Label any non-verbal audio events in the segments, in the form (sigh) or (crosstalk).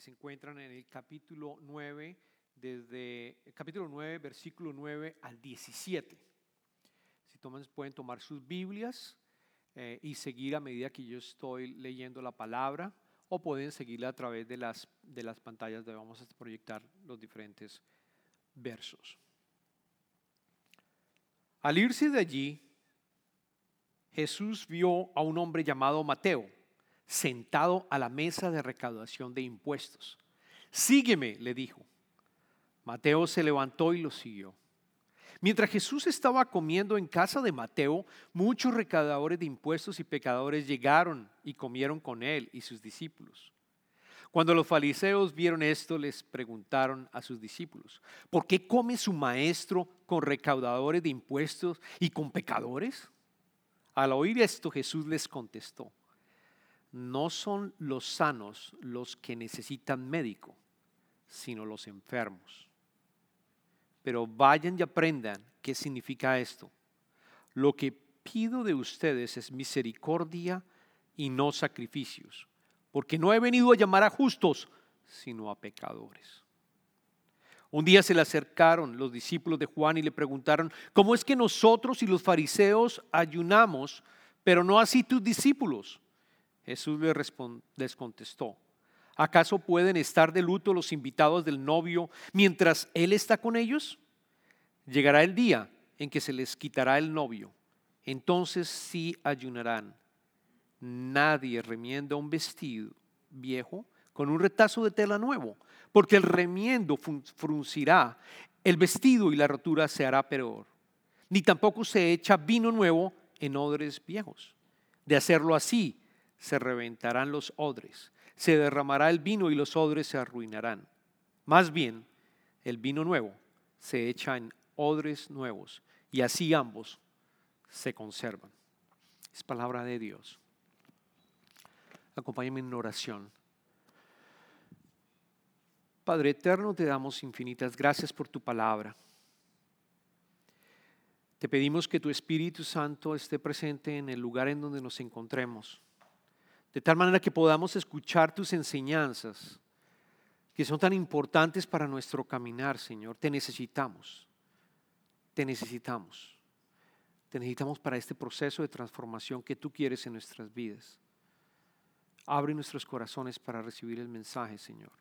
se encuentran en el capítulo 9, desde el capítulo 9, versículo 9 al 17. Si toman, pueden tomar sus Biblias eh, y seguir a medida que yo estoy leyendo la palabra, o pueden seguirla a través de las, de las pantallas donde vamos a proyectar los diferentes versos. Al irse de allí, Jesús vio a un hombre llamado Mateo sentado a la mesa de recaudación de impuestos. Sígueme, le dijo. Mateo se levantó y lo siguió. Mientras Jesús estaba comiendo en casa de Mateo, muchos recaudadores de impuestos y pecadores llegaron y comieron con él y sus discípulos. Cuando los fariseos vieron esto, les preguntaron a sus discípulos, ¿por qué come su maestro con recaudadores de impuestos y con pecadores? Al oír esto, Jesús les contestó, no son los sanos los que necesitan médico, sino los enfermos. Pero vayan y aprendan qué significa esto. Lo que pido de ustedes es misericordia y no sacrificios, porque no he venido a llamar a justos, sino a pecadores. Un día se le acercaron los discípulos de Juan y le preguntaron, ¿cómo es que nosotros y los fariseos ayunamos, pero no así tus discípulos? Jesús les contestó, ¿acaso pueden estar de luto los invitados del novio mientras él está con ellos? Llegará el día en que se les quitará el novio, entonces sí ayunarán. Nadie remienda un vestido viejo con un retazo de tela nuevo, porque el remiendo fruncirá, el vestido y la rotura se hará peor. Ni tampoco se echa vino nuevo en odres viejos. De hacerlo así, se reventarán los odres, se derramará el vino y los odres se arruinarán. Más bien, el vino nuevo se echa en odres nuevos y así ambos se conservan. Es palabra de Dios. Acompáñame en oración. Padre eterno, te damos infinitas gracias por tu palabra. Te pedimos que tu Espíritu Santo esté presente en el lugar en donde nos encontremos de tal manera que podamos escuchar tus enseñanzas, que son tan importantes para nuestro caminar, Señor. Te necesitamos, te necesitamos, te necesitamos para este proceso de transformación que tú quieres en nuestras vidas. Abre nuestros corazones para recibir el mensaje, Señor.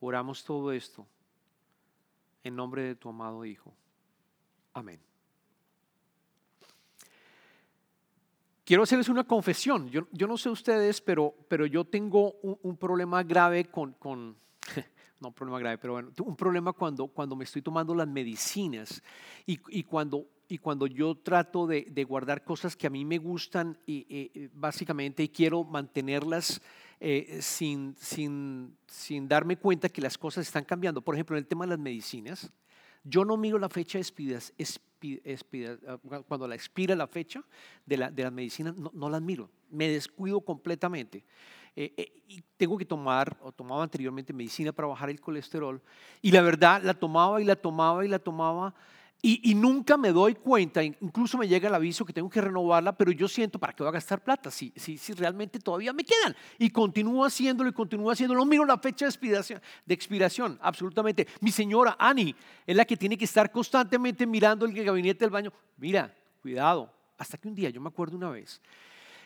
Oramos todo esto en nombre de tu amado Hijo. Amén. Quiero hacerles una confesión. Yo, yo no sé ustedes, pero, pero yo tengo un, problema grave con, con (laughs) no un problema grave, pero bueno, un problema cuando, cuando me estoy tomando las medicinas y, y cuando, y cuando yo trato de, de, guardar cosas que a mí me gustan y, básicamente y quiero mantenerlas eh, sin, sin, sin darme cuenta que las cosas están cambiando. Por ejemplo, en el tema de las medicinas, yo no miro la fecha de ah, cuando la expira la fecha de de medicina, no, no las miro, me descuido completamente. Eh, eh, y tengo que tomar, o tomaba anteriormente medicina para bajar el colesterol, y la verdad la tomaba y la tomaba y la tomaba, y, nunca me doy cuenta, incluso me llega el aviso que tengo que renovarla, pero yo siento, ¿para qué voy a gastar plata? Si, si, si realmente todavía me quedan. Y continúo haciéndolo y continúo haciéndolo. No miro la fecha de expiración, de expiración, absolutamente. Mi señora Annie es la que tiene que estar constantemente mirando el gabinete del baño. Mira, cuidado. Hasta que un día, yo me acuerdo una vez,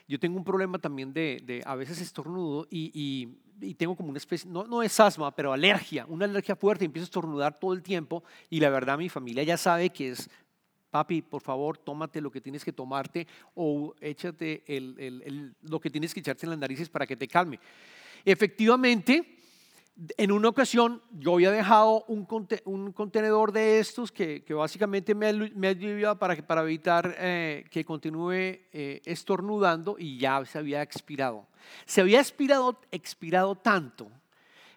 yo tengo un problema también de, de a veces estornudo y, y tengo como una especie, no, no es asma, pero alergia, una alergia fuerte, y empiezo a estornudar todo el tiempo y la verdad mi familia ya sabe que es, papi, por favor, tómate lo que tienes que tomarte o échate el, lo que tienes que echarte en las narices para que te calme. Efectivamente, en una ocasión yo había dejado un, contenedor de estos que, básicamente me, me ayudaba para, evitar eh, que continúe eh, estornudando y ya se había expirado. Se había expirado, tanto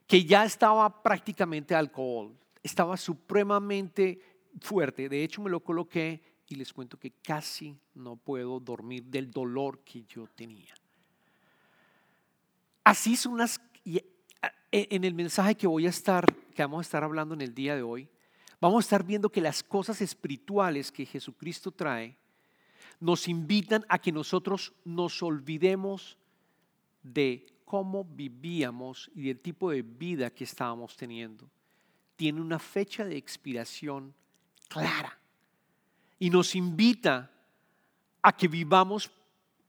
que ya estaba prácticamente alcohol, estaba supremamente fuerte. De hecho me lo coloqué y les cuento que casi no puedo dormir del dolor que yo tenía. Así son las en el mensaje que voy a estar, que vamos a estar hablando en el día de hoy, vamos a estar viendo que las cosas espirituales que Jesucristo trae nos invitan a que nosotros nos olvidemos de cómo vivíamos y del tipo de vida que estábamos teniendo. Tiene una fecha de expiración clara y nos invita a que vivamos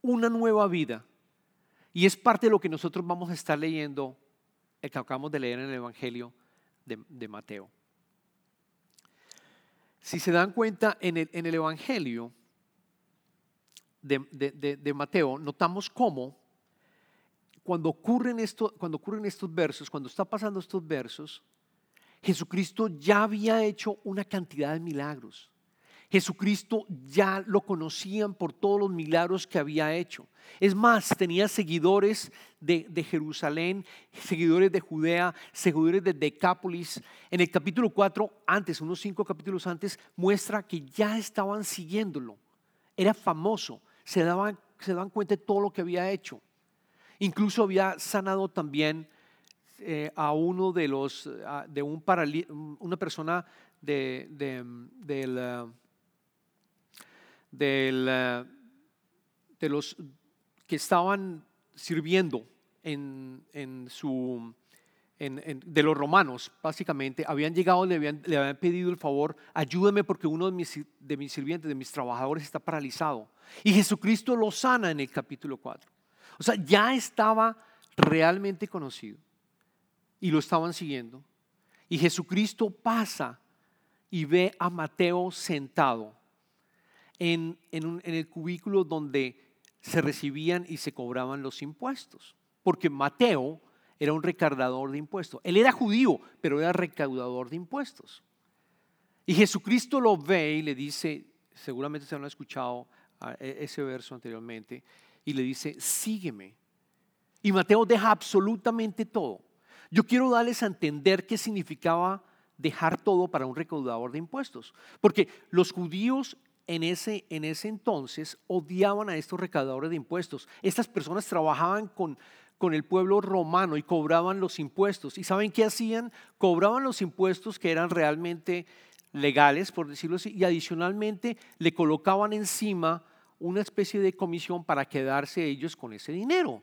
una nueva vida. Y es parte de lo que nosotros vamos a estar leyendo, el que acabamos de leer en el Evangelio de, Mateo. Si se dan cuenta, en el, Evangelio de, de, Mateo, notamos cómo cuando ocurren, esto, cuando ocurren estos versos, cuando está pasando estos versos, Jesucristo ya había hecho una cantidad de milagros. Jesucristo ya lo conocían por todos los milagros que había hecho. Es más, tenía seguidores de, Jerusalén, seguidores de Judea, seguidores de Decápolis. En el capítulo 4, antes, unos cinco capítulos antes, muestra que ya estaban siguiéndolo. Era famoso, se daban, se daban cuenta de todo lo que había hecho. Incluso había sanado también eh, a uno de los, de un una persona de, del del, de los que estaban sirviendo en, su, de los romanos, básicamente, habían llegado, le habían, le habían pedido el favor, ayúdame porque uno de mis, de mis sirvientes, de mis trabajadores está paralizado. Y Jesucristo lo sana en el capítulo 4. O sea, ya estaba realmente conocido y lo estaban siguiendo. Y Jesucristo pasa y ve a Mateo sentado en, el cubículo donde se recibían y se cobraban los impuestos. Porque Mateo era un recaudador de impuestos. Él era judío, pero era recaudador de impuestos. Y Jesucristo lo ve y le dice, seguramente se han escuchado e, ese verso anteriormente, y le dice, sígueme. Y Mateo deja absolutamente todo. Yo quiero darles a entender qué significaba dejar todo para un recaudador de impuestos. Porque los judíos en ese, en ese entonces odiaban a estos recaudadores de impuestos. Estas personas trabajaban con, con el pueblo romano y cobraban los impuestos. ¿Y saben qué hacían? Cobraban los impuestos que eran realmente legales, por decirlo así, y adicionalmente le colocaban encima una especie de comisión para quedarse ellos con ese dinero.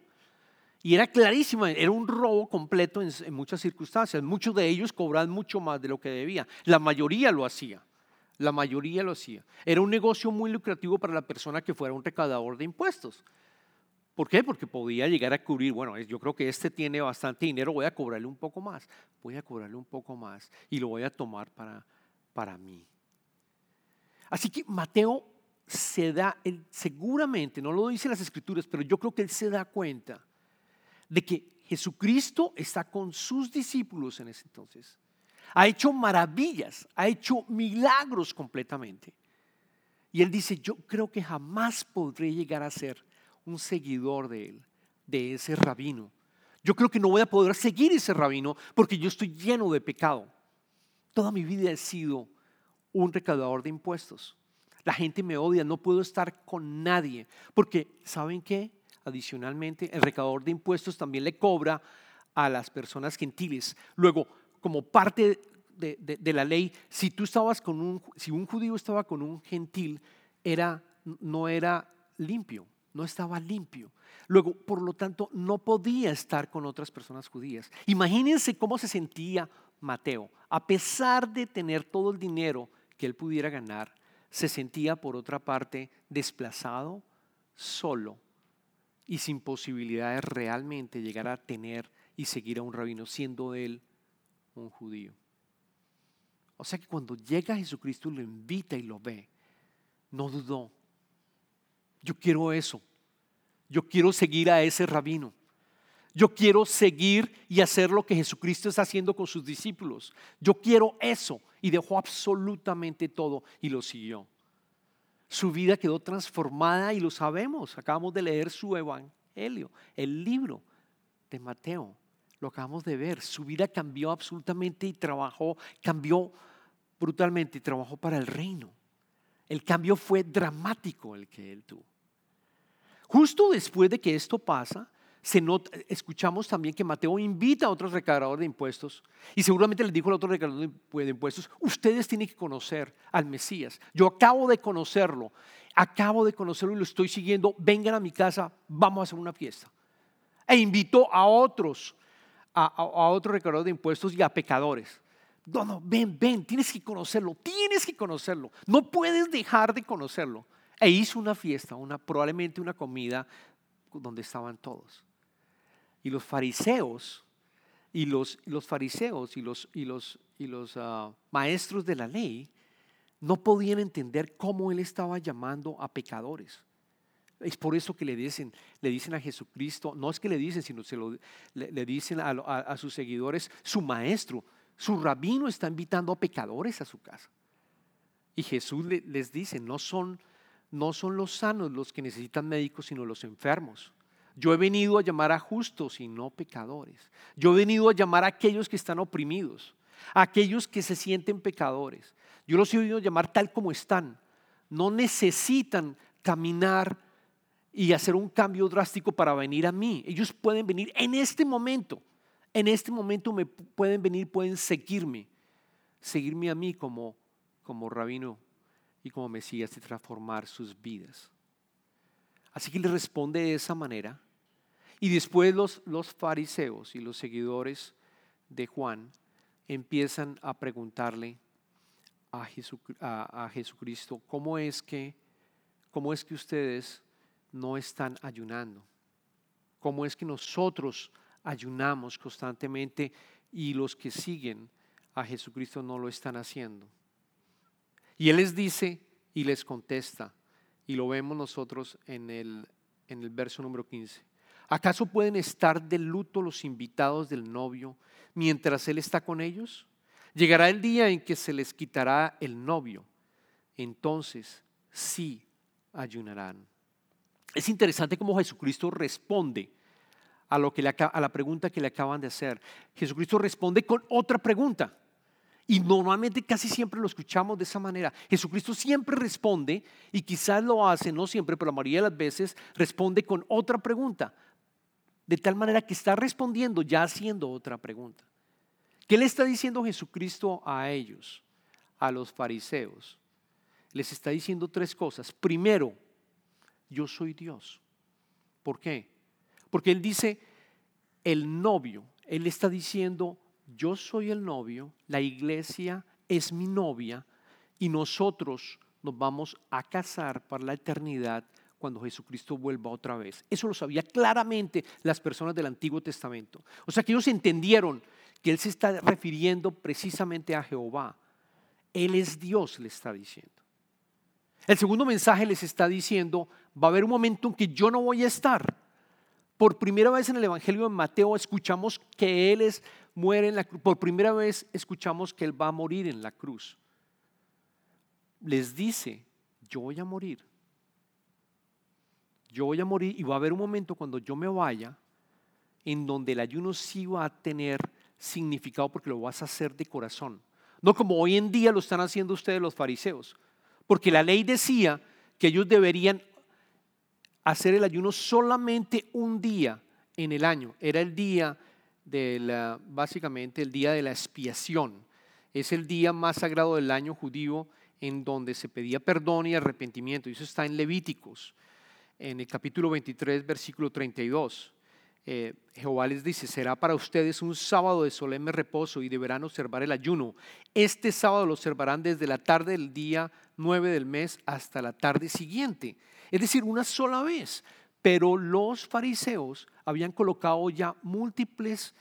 Y era clarísima, era un robo completo en, en muchas circunstancias. Muchos de ellos cobraban mucho más de lo que debía. La mayoría lo hacía. La mayoría lo hacía. Era un negocio muy lucrativo para la persona que fuera un recaudador de impuestos. ¿Por qué? Porque podía llegar a cubrir, bueno, yo creo que este tiene bastante dinero, voy a cobrarle un poco más, voy a cobrarle un poco más y lo voy a tomar para, para mí. Así que Mateo se da, él seguramente, no lo dicen las escrituras, pero yo creo que él se da cuenta de que Jesucristo está con sus discípulos en ese entonces ha hecho maravillas, ha hecho milagros completamente. Y él dice, yo creo que jamás podré llegar a ser un seguidor de él, de ese rabino. Yo creo que no voy a poder seguir ese rabino porque yo estoy lleno de pecado. Toda mi vida he sido un recaudador de impuestos. La gente me odia, no puedo estar con nadie. Porque, ¿saben qué? Adicionalmente, el recaudador de impuestos también le cobra a las personas gentiles. Luego, como parte de, la ley, si tú estabas con un, si un judío estaba con un gentil, era, no era limpio, no estaba limpio. Luego, por lo tanto, no podía estar con otras personas judías. Imagínense cómo se sentía Mateo. A pesar de tener todo el dinero que él pudiera ganar, se sentía, por otra parte, desplazado, solo y sin posibilidad de realmente llegar a tener y seguir a un rabino, siendo él un judío. O sea que cuando llega Jesucristo lo invita y lo ve, no dudó. Yo quiero eso. Yo quiero seguir a ese rabino. Yo quiero seguir y hacer lo que Jesucristo está haciendo con sus discípulos. Yo quiero eso. Y dejó absolutamente todo y lo siguió. Su vida quedó transformada y lo sabemos. Acabamos de leer su evangelio, el libro de Mateo. Lo acabamos de ver. Su vida cambió absolutamente y trabajó, cambió brutalmente y trabajó para el reino. El cambio fue dramático el que él tuvo. Justo después de que esto pasa, escuchamos también que Mateo invita a otros recaudadores de impuestos y seguramente les dijo al otro recaudador de impuestos, ustedes tienen que conocer al Mesías. Yo acabo de conocerlo, acabo de conocerlo y lo estoy siguiendo, vengan a mi casa, vamos a hacer una fiesta. e invitó a otros, a, a, otros recaudadores de impuestos y a pecadores. No, no, ven, ven, tienes que conocerlo, tienes que conocerlo, no puedes dejar de conocerlo. E hizo una fiesta, una, probablemente una comida donde estaban todos. Y los fariseos, y los, los fariseos y los, y los, y los ah, maestros de la ley no podían entender cómo él estaba llamando a pecadores. Es por eso que le dicen, le dicen a Jesucristo, no es que le dicen, sino se lo, le, dicen a, sus seguidores, su maestro, su rabino está invitando a pecadores a su casa. Y Jesús les dice, no son, no son los sanos los que necesitan médicos, sino los enfermos. Yo he venido a llamar a justos y no pecadores. Yo he venido a llamar a aquellos que están oprimidos, a aquellos que se sienten pecadores. Yo los he venido a llamar tal como están. No necesitan caminar y hacer un cambio drástico para venir a mí. Ellos pueden venir en este momento. En este momento me pueden venir, pueden seguirme. Seguirme a mí como, como rabino y como Mesías y transformar sus vidas. Así que le responde de esa manera. Y después los, los fariseos y los seguidores de Juan empiezan a preguntarle a, a Jesucristo, ¿cómo es que, cómo es que ustedes no están ayunando? ¿Cómo es que nosotros ayunamos constantemente y los que siguen a Jesucristo no lo están haciendo? Y Él les dice y les contesta, y lo vemos nosotros en el, en el verso número 15. ¿Acaso pueden estar de luto los invitados del novio mientras Él está con ellos? Llegará el día en que se les quitará el novio. Entonces sí ayunarán. Es interesante cómo Jesucristo responde a, lo que a la pregunta que le acaban de hacer. Jesucristo responde con otra pregunta. Y normalmente casi siempre lo escuchamos de esa manera. Jesucristo siempre responde, y quizás lo hace, no siempre, pero la mayoría de las veces responde con otra pregunta. De tal manera que está respondiendo ya haciendo otra pregunta. ¿Qué le está diciendo Jesucristo a ellos, a los fariseos? Les está diciendo tres cosas. Primero, yo soy Dios. ¿Por qué? Porque Él dice, el novio, Él está diciendo, yo soy el novio, la iglesia es mi novia y nosotros nos vamos a casar para la eternidad cuando Jesucristo vuelva otra vez. Eso lo sabía claramente las personas del Antiguo Testamento. O sea que ellos entendieron que Él se está refiriendo precisamente a Jehová. Él es Dios, le está diciendo. El segundo mensaje les está diciendo, va a haber un momento en que yo no voy a estar. Por primera vez en el Evangelio de Mateo escuchamos que Él es, muere en la cruz. Por primera vez escuchamos que Él va a morir en la cruz. Les dice, yo voy a morir. Yo voy a morir y va a haber un momento cuando yo me vaya en donde el ayuno sí va a tener significado porque lo vas a hacer de corazón. No como hoy en día lo están haciendo ustedes los fariseos. Porque la ley decía que ellos deberían hacer el ayuno solamente un día en el año. Era el día de la, básicamente el día de la expiación. Es el día más sagrado del año judío en donde se pedía perdón y arrepentimiento. Y eso está en Levíticos, en el capítulo 23, versículo 32. Eh, Jehová les dice, será para ustedes un sábado de solemne reposo y deberán observar el ayuno. Este sábado lo observarán desde la tarde del día 9 del mes hasta la tarde siguiente. Es decir, una sola vez. Pero los fariseos habían colocado ya múltiples,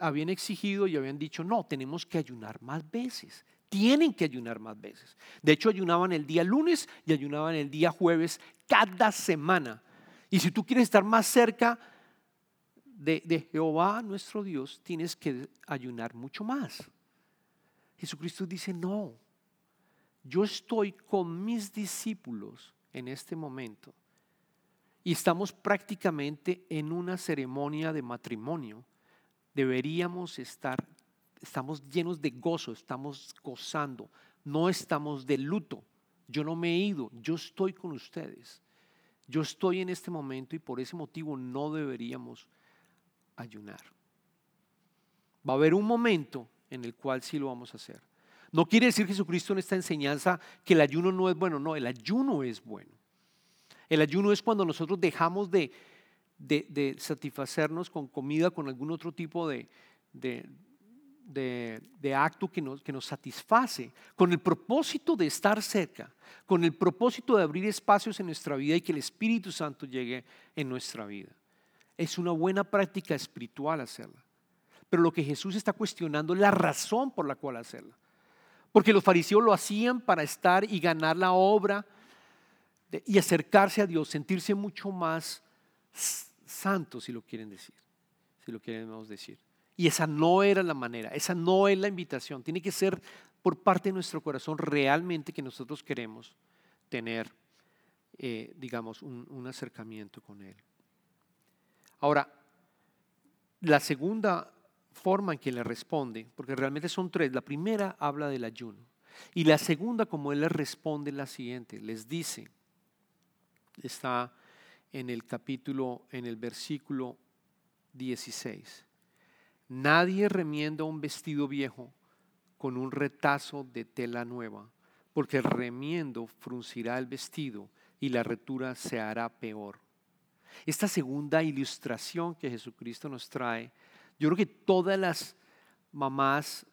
habían exigido y habían dicho, no, tenemos que ayunar más veces. Tienen que ayunar más veces. De hecho, ayunaban el día lunes y ayunaban el día jueves cada semana. Y si tú quieres estar más cerca de, Jehová nuestro Dios, tienes que ayunar mucho más. Jesucristo dice, no, yo estoy con mis discípulos en este momento y estamos prácticamente en una ceremonia de matrimonio. Deberíamos estar, estamos llenos de gozo, estamos gozando, no estamos de luto. Yo no me he ido, yo estoy con ustedes. Yo estoy en este momento y por ese motivo no deberíamos ayunar. Va a haber un momento en el cual sí lo vamos a hacer. No quiere decir Jesucristo en esta enseñanza que el ayuno no es bueno, no, el ayuno es bueno. El ayuno es cuando nosotros dejamos de, satisfacernos con comida, con algún otro tipo de, de, acto que nos, que nos satisface, con el propósito de estar cerca, con el propósito de abrir espacios en nuestra vida y que el Espíritu Santo llegue en nuestra vida. Es una buena práctica espiritual hacerla. Pero lo que Jesús está cuestionando es la razón por la cual hacerla. Porque los fariseos lo hacían para estar y ganar la obra y acercarse a Dios, sentirse mucho más santos, si lo quieren decir, si lo queremos decir. Y esa no era la manera, esa no es la invitación. Tiene que ser por parte de nuestro corazón realmente que nosotros queremos tener, eh, digamos, un, acercamiento con Él. Ahora, la segunda forma en que le responde, porque realmente son tres, la primera habla del ayuno y la segunda, como Él le responde, la siguiente, les dice, está en el capítulo, en el versículo 16. Nadie remienda un vestido viejo con un retazo de tela nueva, porque el remiendo fruncirá el vestido y la retura se hará peor. Esta segunda ilustración que Jesucristo nos trae, yo creo que todas las mamás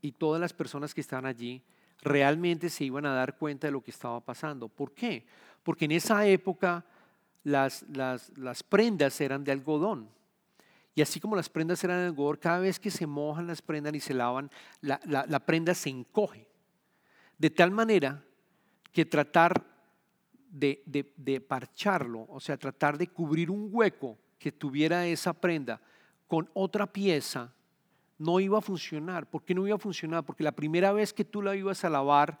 y todas las personas que están allí realmente se iban a dar cuenta de lo que estaba pasando. ¿Por qué? Porque en esa época las prendas eran de algodón y así como las prendas eran de algodón, cada vez que se mojan las prendas y se lavan, la, prenda se encoge. De tal manera que tratar de, parcharlo, o sea, tratar de cubrir un hueco que tuviera esa prenda con otra pieza, no iba a funcionar. ¿Por qué no iba a funcionar? Porque la primera vez que tú la ibas a lavar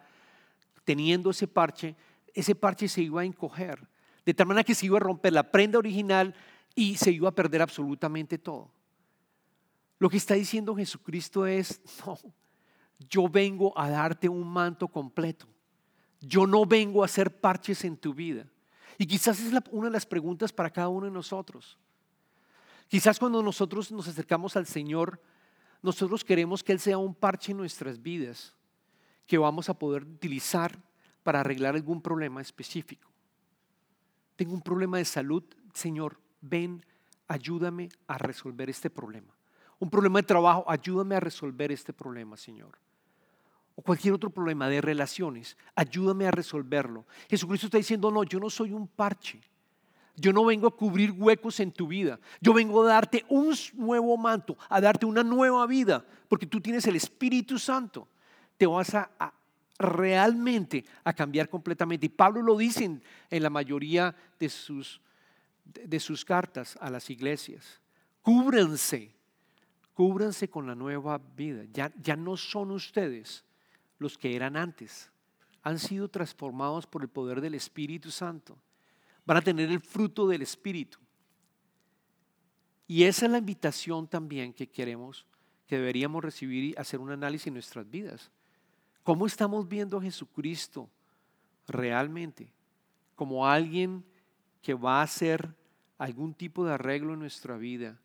teniendo ese parche, ese parche se iba a encoger. De tal manera que se iba a romper la prenda original y se iba a perder absolutamente todo. Lo que está diciendo Jesucristo es, (laughs) no, yo vengo a darte un manto completo. Yo no vengo a hacer parches en tu vida. Y quizás es una de las preguntas para cada uno de nosotros. Quizás cuando nosotros nos acercamos al Señor, nosotros queremos que Él sea un parche en nuestras vidas que vamos a poder utilizar para arreglar algún problema específico. Tengo un problema de salud, Señor, ven, ayúdame a resolver este problema. Un problema de trabajo, ayúdame a resolver este problema, Señor. O cualquier otro problema de relaciones, ayúdame a resolverlo. Jesucristo está diciendo, no, yo no soy un parche. Yo no vengo a cubrir huecos en tu vida. Yo vengo a darte un nuevo manto, a darte una nueva vida, porque tú tienes el Espíritu Santo. Te vas a, realmente a cambiar completamente. Y Pablo lo dice en la mayoría de sus de sus cartas a las iglesias. Cúbranse, cúbranse con la nueva vida. Ya, ya no son ustedes los que eran antes. Han sido transformados por el poder del Espíritu Santo. Van a tener el fruto del Espíritu. Y esa es la invitación también que queremos, que deberíamos recibir y hacer un análisis en nuestras vidas. ¿Cómo estamos viendo a Jesucristo realmente? Como alguien que va a hacer algún tipo de arreglo en nuestra vida,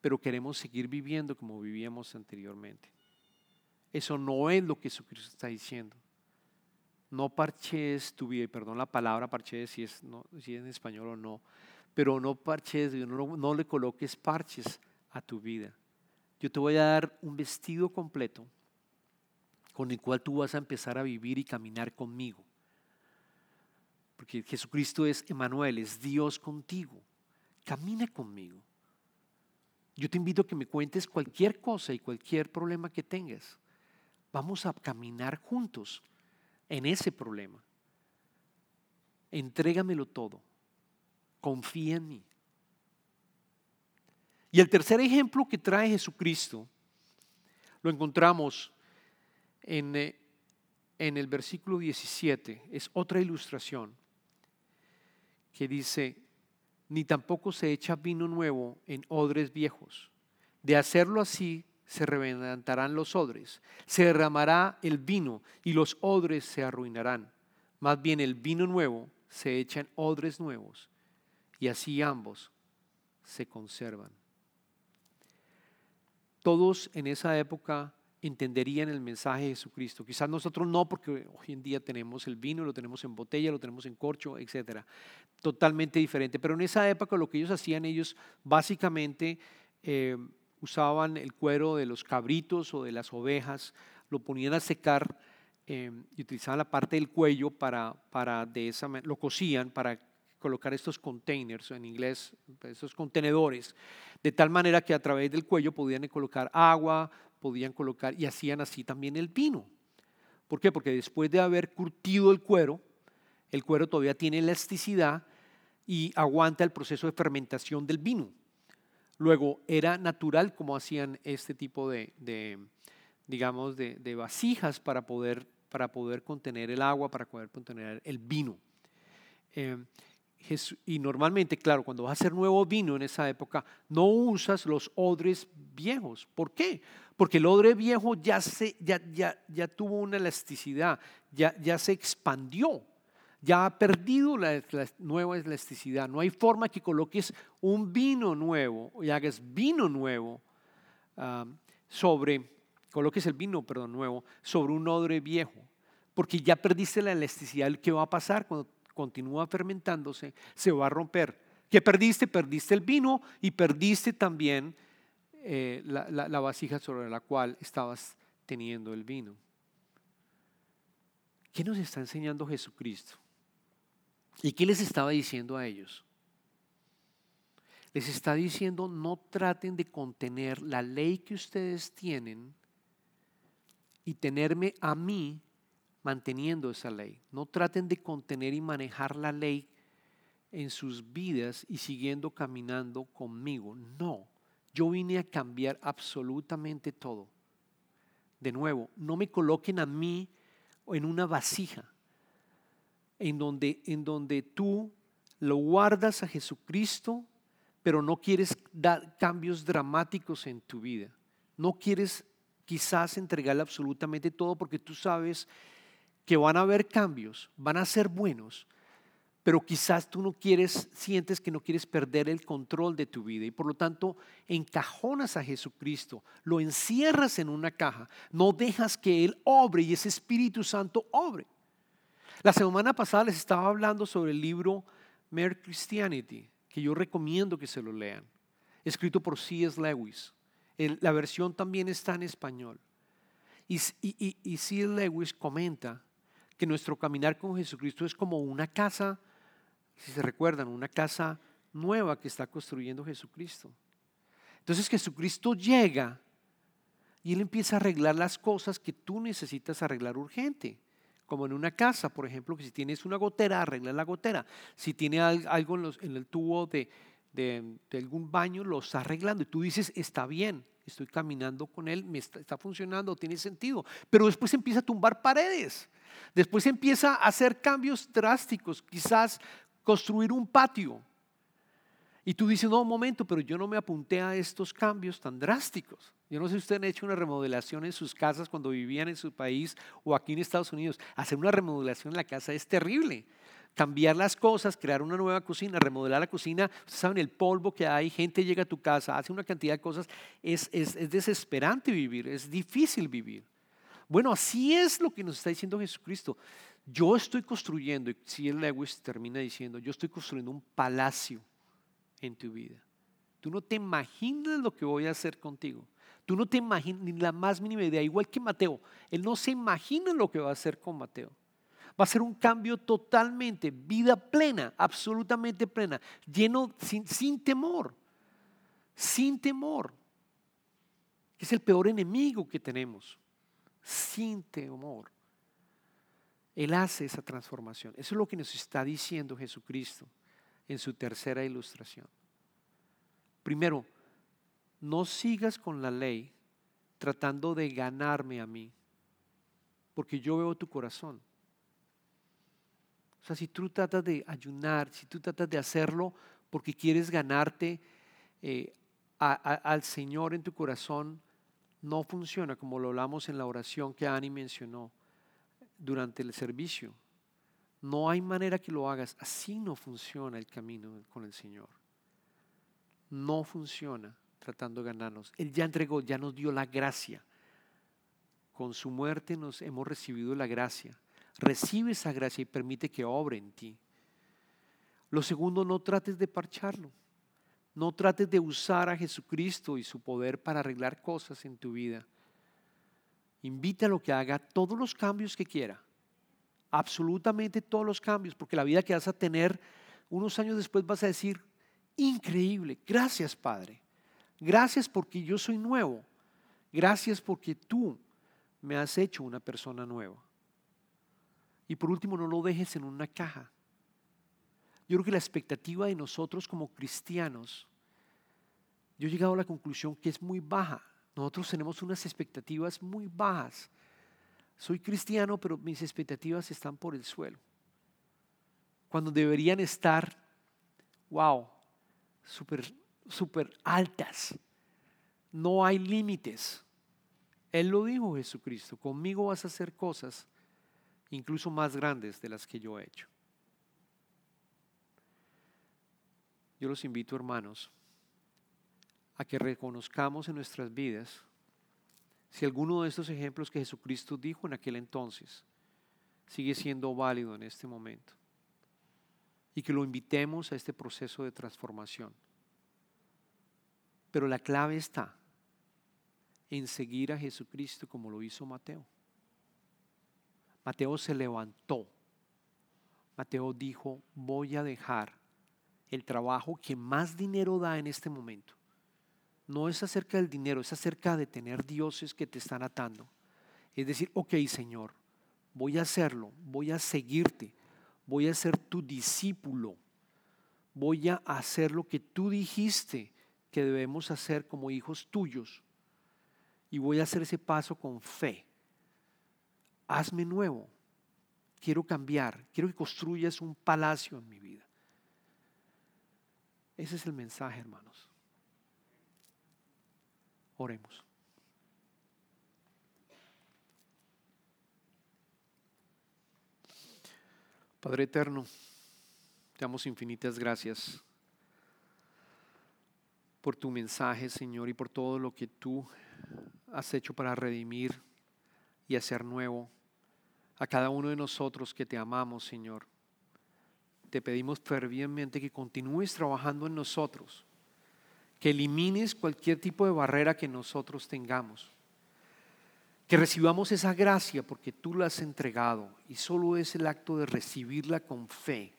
pero queremos seguir viviendo como vivíamos anteriormente. Eso no es lo que Jesucristo está diciendo. No parches tu vida, perdón la palabra parches si es, no, si es en español o no, pero no parches, no, no le coloques parches a tu vida. Yo te voy a dar un vestido completo con el cual tú vas a empezar a vivir y caminar conmigo porque Jesucristo es Emanuel, es Dios contigo. Camina conmigo. Yo te invito a que me cuentes cualquier cosa y cualquier problema que tengas. Vamos a caminar juntos en ese problema. Entrégamelo todo. Confía en mí. Y el tercer ejemplo que trae Jesucristo lo encontramos en, eh, en el versículo 17. Es otra ilustración que dice, ni tampoco se echa vino nuevo en odres viejos. De hacerlo así, se reventarán los odres, se derramará el vino y los odres se arruinarán. Más bien el vino nuevo se echa en odres nuevos y así ambos se conservan. Todos en esa época entenderían el mensaje de Jesucristo. Quizás nosotros no, porque hoy en día tenemos el vino, lo tenemos en botella, lo tenemos en corcho, etcétera. Totalmente diferente. Pero en esa época lo que ellos hacían, ellos básicamente eh, usaban el cuero de los cabritos o de las ovejas, lo ponían a secar eh, y utilizaban la parte del cuello para, para de esa lo cosían para colocar estos containers, en inglés, estos contenedores, de tal manera que a través del cuello podían colocar agua, podían colocar y hacían así también el vino. ¿Por qué? Porque después de haber curtido el cuero, el cuero todavía tiene elasticidad y aguanta el proceso de fermentación del vino. Luego, era natural como hacían este tipo de, digamos, de, vasijas para poder, para poder contener el agua, para poder contener el vino. Eh, y normalmente, claro, cuando vas a hacer nuevo vino en esa época, no usas los odres viejos. ¿Por qué? Porque el odre viejo ya, se, ya, tuvo una elasticidad, ya se expandió, ya ha perdido la, nueva elasticidad. No hay forma que coloques un vino nuevo y hagas vino nuevo sobre, coloques el vino, perdón, nuevo sobre un odre viejo. Porque ya perdiste la elasticidad. ¿Qué va a pasar cuando continúa fermentándose, se va a romper. ¿Qué perdiste? Perdiste el vino y perdiste también eh, la, vasija sobre la cual estabas teniendo el vino. ¿Qué nos está enseñando Jesucristo? ¿Y qué les estaba diciendo a ellos? Les está diciendo, no traten de contener la ley que ustedes tienen y tenerme a mí manteniendo esa ley. No traten de contener y manejar la ley en sus vidas y siguiendo caminando conmigo. No, yo vine a cambiar absolutamente todo. De nuevo, no me coloquen a mí en una vasija en donde, en donde tú lo guardas a Jesucristo, pero no quieres dar cambios dramáticos en tu vida. No quieres quizás entregarle absolutamente todo porque tú sabes que van a haber cambios, van a ser buenos, pero quizás tú no quieres, sientes que no quieres perder el control de tu vida y por lo tanto encajonas a Jesucristo, lo encierras en una caja, no dejas que Él obre y ese Espíritu Santo obre. La semana pasada les estaba hablando sobre el libro Mere Christianity, que yo recomiendo que se lo lean, escrito por C.S. Lewis. la versión también está en español. Y, y, C.S. Lewis comenta que nuestro caminar con Jesucristo es como una casa, si se recuerdan, una casa nueva que está construyendo Jesucristo. Entonces Jesucristo llega y Él empieza a arreglar las cosas que tú necesitas arreglar urgente. Como en una casa, por ejemplo, que si tienes una gotera, arregla la gotera. Si tiene algo en, el tubo de, algún baño, lo está arreglando. Y tú dices, está bien, estoy caminando con Él, está funcionando, tiene sentido. Pero después empieza a tumbar paredes. Después empieza a hacer cambios drásticos, quizás construir un patio. Y tú dices, no, un momento, pero yo no me apunté a estos cambios tan drásticos. Yo no sé si ustedes han hecho una remodelación en sus casas cuando vivían en su país o aquí en Estados Unidos. Hacer una remodelación en la casa es terrible. Cambiar las cosas, crear una nueva cocina, remodelar la cocina. Ustedes saben el polvo que hay, gente llega a tu casa, hace una cantidad de cosas. Es, es, es desesperante vivir, es difícil vivir. Bueno, así es lo que nos está diciendo Jesucristo. Yo estoy construyendo, y si el Lewis termina diciendo, yo estoy construyendo un palacio en tu vida. Tú no te imaginas lo que voy a hacer contigo. Tú no te imaginas ni la más mínima idea, igual que Mateo. Él no se imagina lo que va a hacer con Mateo. Va a ser un cambio totalmente, vida plena, absolutamente plena, lleno sin, sin temor, sin temor, es el peor enemigo que tenemos sin temor. Él hace esa transformación. Eso es lo que nos está diciendo Jesucristo en su tercera ilustración. Primero, no sigas con la ley tratando de ganarme a mí, porque yo veo tu corazón. O sea, si tú tratas de ayunar, si tú tratas de hacerlo porque quieres ganarte eh, al Señor en tu corazón, no funciona como lo hablamos en la oración que Ani mencionó durante el servicio. No hay manera que lo hagas. Así no funciona el camino con el Señor. No funciona tratando de ganarnos. Él ya entregó, ya nos dio la gracia Con su muerte nos hemos recibido la gracia. Recibe esa gracia y permite que obre en ti. Lo segundo, no trates de parcharlo. No trates de usar a Jesucristo y su poder para arreglar cosas en tu vida. Invítalo que haga todos los cambios que quiera. Absolutamente todos los cambios, porque la vida que vas a tener unos años después vas a decir, increíble, gracias Padre. Gracias porque yo soy nuevo. Gracias porque tú me has hecho una persona nueva. Y por último, no lo dejes en una caja. Yo creo que la expectativa de nosotros como cristianos, yo he llegado a la conclusión que es muy baja. Nosotros tenemos unas expectativas muy bajas. Soy cristiano, pero mis expectativas están por el suelo. Cuando deberían estar, wow, súper super altas. No hay límites. Él lo dijo Jesucristo, conmigo vas a hacer cosas incluso más grandes de las que yo he hecho. Yo los invito, hermanos, a que reconozcamos en nuestras vidas si alguno de estos ejemplos que Jesucristo dijo en aquel entonces sigue siendo válido en este momento y que lo invitemos a este proceso de transformación. Pero la clave está en seguir a Jesucristo como lo hizo Mateo. Mateo se levantó. Mateo dijo, voy a dejar el trabajo que más dinero da en este momento. No es acerca del dinero, es acerca de tener dioses que te están atando. Es decir, ok Señor, voy a hacerlo, voy a seguirte, voy a ser tu discípulo, voy a hacer lo que tú dijiste que debemos hacer como hijos tuyos. Y voy a hacer ese paso con fe. Hazme nuevo. Quiero cambiar. Quiero que construyas un palacio en mi vida. Ese es el mensaje, hermanos. Oremos. Padre eterno, te damos infinitas gracias por tu mensaje, Señor, y por todo lo que tú has hecho para redimir y hacer nuevo a cada uno de nosotros que te amamos, Señor. Te pedimos fervientemente que continúes trabajando en nosotros, que elimines cualquier tipo de barrera que nosotros tengamos, que recibamos esa gracia porque tú la has entregado y solo es el acto de recibirla con fe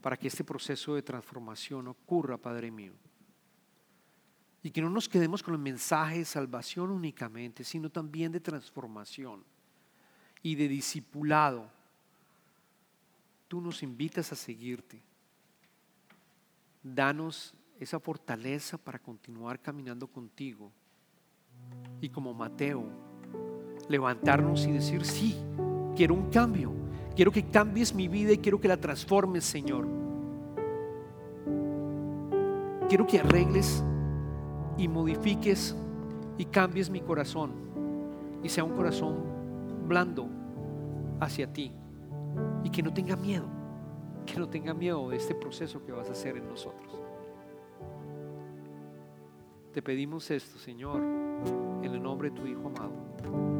para que este proceso de transformación ocurra, Padre mío. Y que no nos quedemos con el mensaje de salvación únicamente, sino también de transformación y de discipulado. Tú nos invitas a seguirte. Danos esa fortaleza para continuar caminando contigo. Y como Mateo, levantarnos y decir, sí, quiero un cambio. Quiero que cambies mi vida y quiero que la transformes, Señor. Quiero que arregles y modifiques y cambies mi corazón y sea un corazón blando hacia ti y que no tenga miedo, que no tenga miedo de este proceso que vas a hacer en nosotros. Te pedimos esto, Señor, en el nombre de tu Hijo amado.